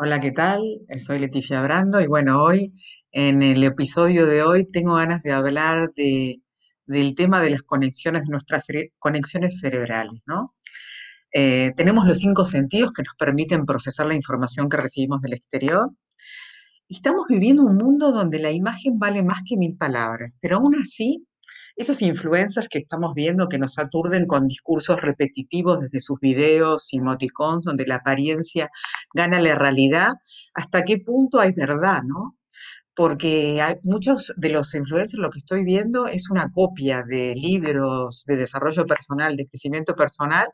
Hola, ¿qué tal? Eh, Soy Leticia Brando y bueno, hoy, en el episodio de hoy, tengo ganas de hablar de, del tema de las conexiones, de nuestras conexiones cerebrales, ¿no? Eh, tenemos los cinco sentidos que nos permiten procesar la información que recibimos del exterior estamos viviendo un mundo donde la imagen vale más que mil palabras, pero aún así, esos influencers que estamos viendo que nos aturden con discursos repetitivos desde sus videos y emoticons, donde la apariencia gana la realidad, ¿hasta qué punto hay verdad, no? Porque muchos de los influencers, lo que estoy viendo es una copia de libros de desarrollo personal, de crecimiento personal,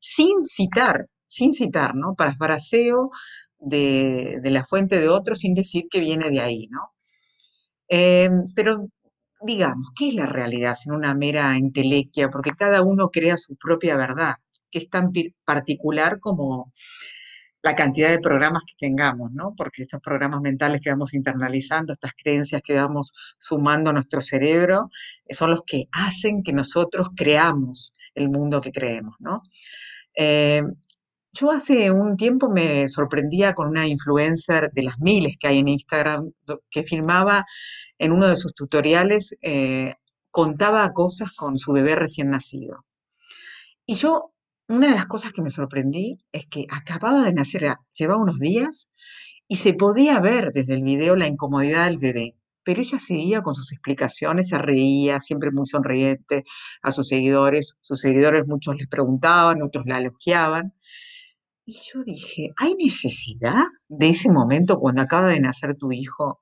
sin citar, sin citar, ¿no? Parafraseo de, de la fuente de otro sin decir que viene de ahí, ¿no? Eh, pero digamos, ¿qué es la realidad sin una mera entelequia? Porque cada uno crea su propia verdad, que es tan particular como la cantidad de programas que tengamos, ¿no? Porque estos programas mentales que vamos internalizando, estas creencias que vamos sumando a nuestro cerebro, eh, son los que hacen que nosotros creamos el mundo que creemos, ¿no? Eh, yo hace un tiempo me sorprendía con una influencer de las miles que hay en Instagram que filmaba en uno de sus tutoriales, eh, contaba cosas con su bebé recién nacido. Y yo, una de las cosas que me sorprendí es que acababa de nacer, llevaba unos días y se podía ver desde el video la incomodidad del bebé. Pero ella seguía con sus explicaciones, se reía, siempre muy sonriente a sus seguidores. Sus seguidores, muchos les preguntaban, otros la elogiaban. Y yo dije, ¿hay necesidad de ese momento cuando acaba de nacer tu hijo,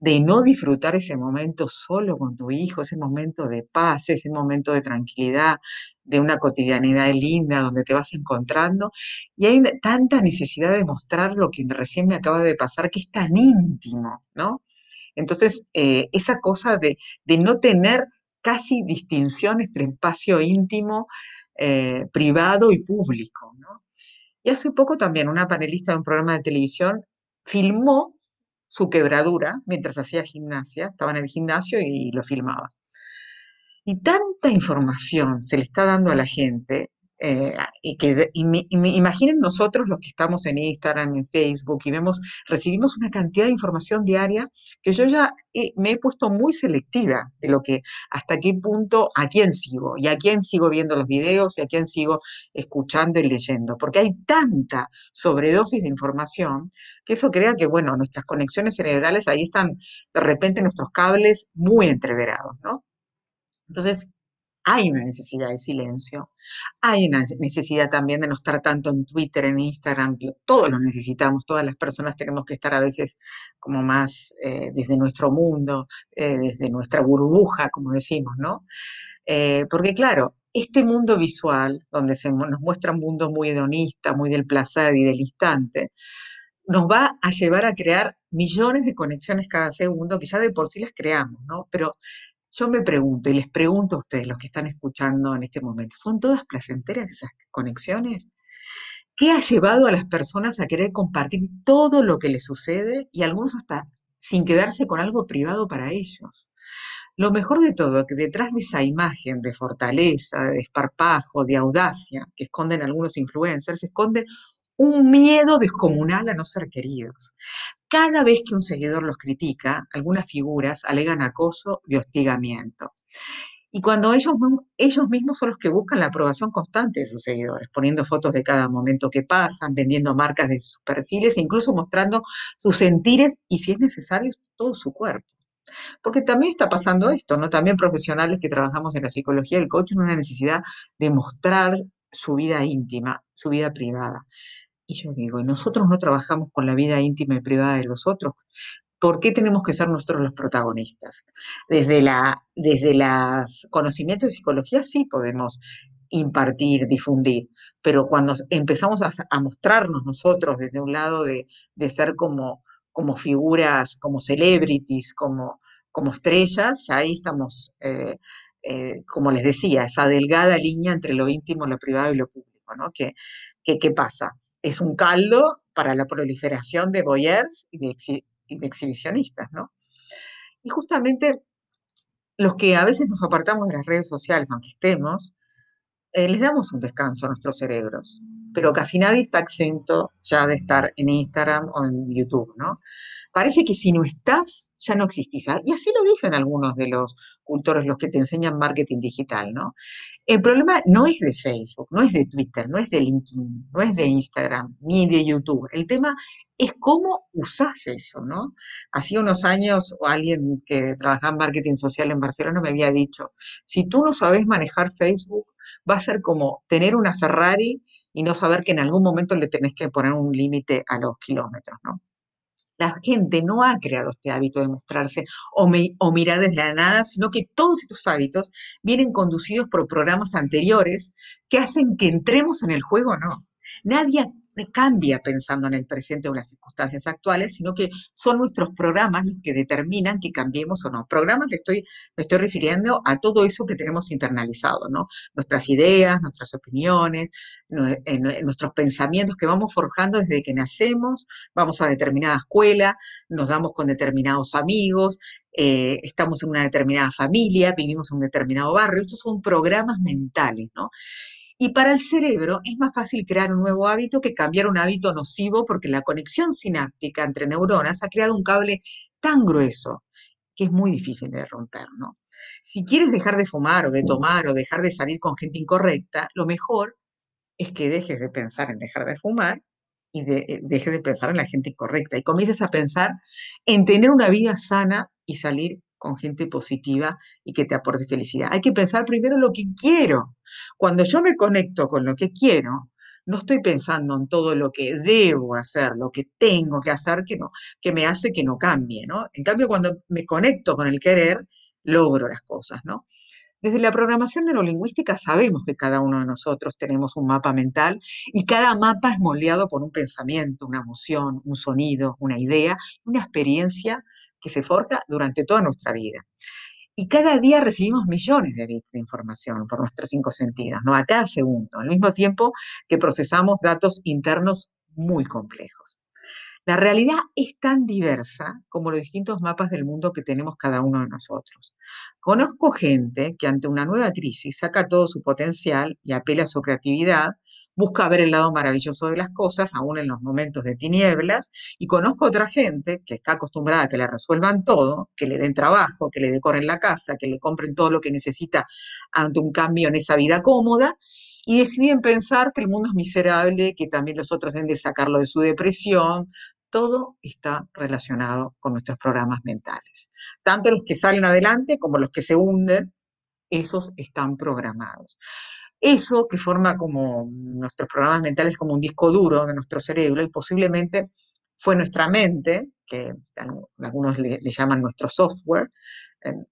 de no disfrutar ese momento solo con tu hijo, ese momento de paz, ese momento de tranquilidad, de una cotidianidad linda donde te vas encontrando? Y hay tanta necesidad de mostrar lo que recién me acaba de pasar, que es tan íntimo, ¿no? Entonces, eh, esa cosa de, de no tener casi distinción entre espacio íntimo, eh, privado y público, ¿no? Y hace poco también una panelista de un programa de televisión filmó su quebradura mientras hacía gimnasia, estaba en el gimnasio y lo filmaba. Y tanta información se le está dando a la gente, eh, y que y me- y me- imaginen nosotros los que estamos en Instagram, en Facebook, y vemos, recibimos una cantidad de información diaria que yo ya he- me he puesto muy selectiva de lo que, hasta qué punto, a quién sigo, y a quién sigo viendo los videos, y a quién sigo escuchando y leyendo, porque hay tanta sobredosis de información que eso crea que, bueno, nuestras conexiones cerebrales ahí están, de repente nuestros cables muy entreverados, ¿no? Entonces, hay una necesidad de silencio, hay una necesidad también de no estar tanto en Twitter, en Instagram, todos lo necesitamos, todas las personas tenemos que estar a veces como más eh, desde nuestro mundo, eh, desde nuestra burbuja, como decimos, ¿no? Eh, porque claro, este mundo visual, donde se nos muestra un mundo muy hedonista, muy del placer y del instante, nos va a llevar a crear millones de conexiones cada segundo, que ya de por sí las creamos, ¿no? Pero yo me pregunto y les pregunto a ustedes, los que están escuchando en este momento, ¿son todas placenteras esas conexiones? ¿Qué ha llevado a las personas a querer compartir todo lo que les sucede y algunos hasta sin quedarse con algo privado para ellos? Lo mejor de todo, que detrás de esa imagen de fortaleza, de desparpajo, de audacia que esconden algunos influencers, se esconde un miedo descomunal a no ser queridos. Cada vez que un seguidor los critica, algunas figuras alegan acoso y hostigamiento. Y cuando ellos, ellos mismos son los que buscan la aprobación constante de sus seguidores, poniendo fotos de cada momento que pasan, vendiendo marcas de sus perfiles e incluso mostrando sus sentires y, si es necesario, todo su cuerpo. Porque también está pasando esto, ¿no? También profesionales que trabajamos en la psicología del coaching, una necesidad de mostrar su vida íntima, su vida privada. Y yo digo, ¿y nosotros no trabajamos con la vida íntima y privada de los otros? ¿Por qué tenemos que ser nosotros los protagonistas? Desde la, desde los conocimientos de psicología sí podemos impartir, difundir, pero cuando empezamos a, mostrarnos nosotros desde un lado de, de ser como, como figuras, como celebrities, como, como estrellas, ya ahí estamos, eh, eh, como les decía, esa delgada línea entre lo íntimo, lo privado y lo público, ¿no? ¿Qué, qué, qué pasa? Es un caldo para la proliferación de voyeurs y de, exhi- y de exhibicionistas, ¿no? Y justamente los que a veces nos apartamos de las redes sociales, aunque estemos, eh, les damos un descanso a nuestros cerebros. Pero casi nadie está exento ya de estar en Instagram o en YouTube, ¿no? Parece que si no estás, ya no existís. Ah, y así lo dicen algunos de los cultores, los que te enseñan marketing digital, ¿no? El problema no es de Facebook, no es de Twitter, no es de LinkedIn, no es de Instagram, ni de YouTube. El tema es cómo usás eso, ¿no? Hacía unos años alguien que trabajaba en marketing social en Barcelona me había dicho, si tú no sabes manejar Facebook, va a ser como tener una Ferrari y no saber que en algún momento le tenés que poner un límite a los kilómetros, ¿no? La gente no ha creado este hábito de mostrarse o, mirar desde la nada, sino que todos estos hábitos vienen conducidos por programas anteriores que hacen que entremos en el juego o no. Nadie cambia pensando en el presente o las circunstancias actuales, sino que son nuestros programas los que determinan que cambiemos o no. Programas le estoy, me estoy refiriendo a todo eso que tenemos internalizado, ¿no? Nuestras ideas, nuestras opiniones, nuestros pensamientos que vamos forjando desde que nacemos, vamos a determinada escuela, nos damos con determinados amigos, eh, estamos en una determinada familia, vivimos en un determinado barrio. Estos son programas mentales, ¿no? Y para el cerebro es más fácil crear un nuevo hábito que cambiar un hábito nocivo porque la conexión sináptica entre neuronas ha creado un cable tan grueso que es muy difícil de romper, ¿no? Si quieres dejar de fumar o de tomar o dejar de salir con gente incorrecta, lo mejor es que dejes de pensar en dejar de fumar y de, eh, dejes de pensar en la gente incorrecta y comiences a pensar en tener una vida sana y salir con gente positiva y que te aporte felicidad. Hay que pensar primero lo que quiero. Cuando yo me conecto con lo que quiero, no estoy pensando en todo lo que debo hacer, lo que tengo que hacer que, no, que me hace que no cambie, ¿no? En cambio, cuando me conecto con el querer, logro las cosas, ¿no? Desde la programación neurolingüística sabemos que cada uno de nosotros tenemos un mapa mental y cada mapa es moldeado por un pensamiento, una emoción, un sonido, una idea, una experiencia que se forja durante toda nuestra vida. Y cada día recibimos millones de bits de información por nuestros cinco sentidos, ¿no? A cada segundo, al mismo tiempo que procesamos datos internos muy complejos. La realidad es tan diversa como los distintos mapas del mundo que tenemos cada uno de nosotros. Conozco gente que ante una nueva crisis saca todo su potencial y apela a su creatividad, busca ver el lado maravilloso de las cosas, aún en los momentos de tinieblas, y conozco otra gente que está acostumbrada a que le resuelvan todo, que le den trabajo, que le decoren la casa, que le compren todo lo que necesita ante un cambio en esa vida cómoda, y deciden pensar que el mundo es miserable, que también los otros deben de sacarlo de su depresión, todo está relacionado con nuestros programas mentales. Tanto los que salen adelante como los que se hunden, esos están programados. Eso que forma como nuestros programas mentales como un disco duro de nuestro cerebro y posiblemente fue nuestra mente, que algunos le, llaman nuestro software,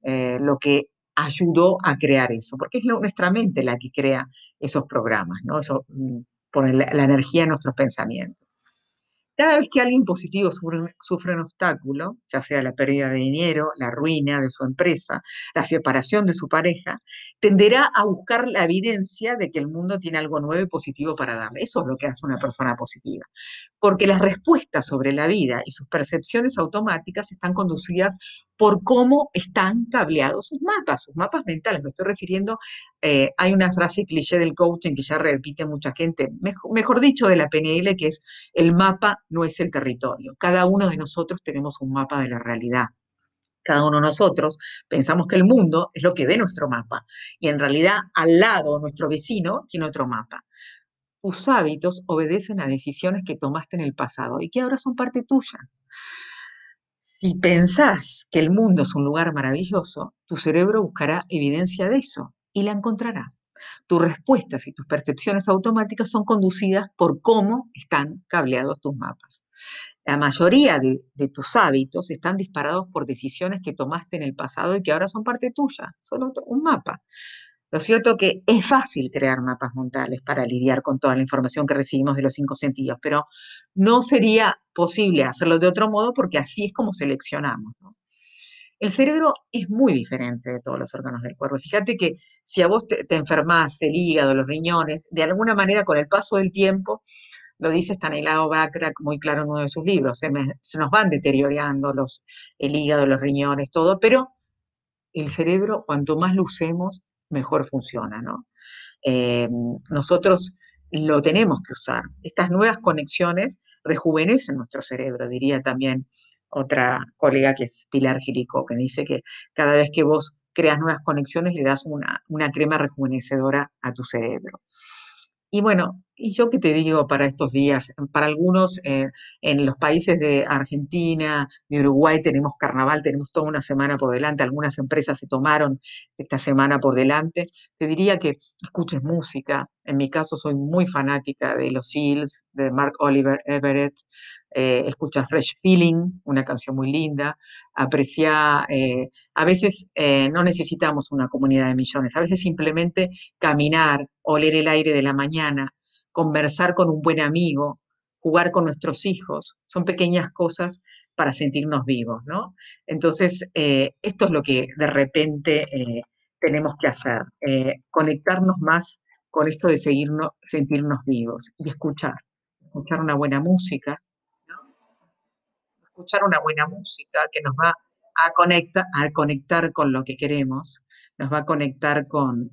eh, lo que ayudó a crear eso, porque es nuestra mente la que crea esos programas, ¿no? Eso mm, pone la energía en nuestros pensamientos. Cada vez que alguien positivo sufre, un obstáculo, ya sea la pérdida de dinero, la ruina de su empresa, la separación de su pareja, tenderá a buscar la evidencia de que el mundo tiene algo nuevo y positivo para darle. Eso es lo que hace una persona positiva. Porque las respuestas sobre la vida y sus percepciones automáticas están conducidas por cómo están cableados sus mapas, sus mapas mentales. Me estoy refiriendo, eh, hay una frase cliché del coaching que ya repite mucha gente, mejor, dicho, de la PNL, que es el mapa no es el territorio. Cada uno de nosotros tenemos un mapa de la realidad. Cada uno de nosotros pensamos que el mundo es lo que ve nuestro mapa y en realidad al lado nuestro vecino tiene otro mapa. Tus hábitos obedecen a decisiones que tomaste en el pasado y que ahora son parte tuya. Si pensás que el mundo es un lugar maravilloso, tu cerebro buscará evidencia de eso y la encontrará. Tus respuestas y tus percepciones automáticas son conducidas por cómo están cableados tus mapas. La mayoría de, tus hábitos están disparados por decisiones que tomaste en el pasado y que ahora son parte tuya, son un mapa. Lo cierto que es fácil crear mapas mentales para lidiar con toda la información que recibimos de los cinco sentidos, pero no sería posible hacerlo de otro modo porque así es como seleccionamos. El cerebro es muy diferente de todos los órganos del cuerpo. Fíjate que si a vos te, enfermas el hígado, los riñones, de alguna manera con el paso del tiempo, lo dice Stanislao Backrack muy claro en uno de sus libros, se, se, nos van deteriorando los, el hígado, los riñones, todo, pero el cerebro, cuanto más lo usemos, mejor funciona, ¿no? Eh, nosotros lo tenemos que usar. Estas nuevas conexiones rejuvenecen nuestro cerebro, diría también otra colega que es Pilar Girico, que dice que cada vez que vos creas nuevas conexiones le das una, una crema rejuvenecedora a tu cerebro. Y bueno, y yo qué te digo para estos días, para algunos eh, en los países de Argentina, de Uruguay tenemos carnaval, tenemos toda una semana por delante, algunas empresas se tomaron esta semana por delante. Te diría que escuches música, en mi caso soy muy fanática de los Seals, de Mark Oliver Everett, eh, escucha Fresh Feeling, una canción muy linda, aprecia, eh, a veces eh, no necesitamos una comunidad de millones, a veces simplemente caminar, oler el aire de la mañana, conversar con un buen amigo, jugar con nuestros hijos, son pequeñas cosas para sentirnos vivos, ¿no? Entonces, esto es lo que de repente tenemos que hacer, conectarnos más con esto de seguirnos, sentirnos vivos y escuchar, escuchar una buena música, escuchar una buena música que nos va a, conectar, a conectar con lo que queremos, nos va a conectar con,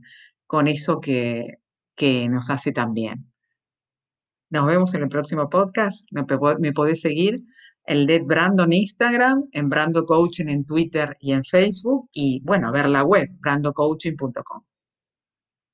con eso que, que nos hace tan bien. Nos vemos en el próximo podcast. Me, me podés seguir el Dead Brando en Instagram, en Brando Coaching en Twitter y en Facebook y bueno, ver la web brandocoaching.com.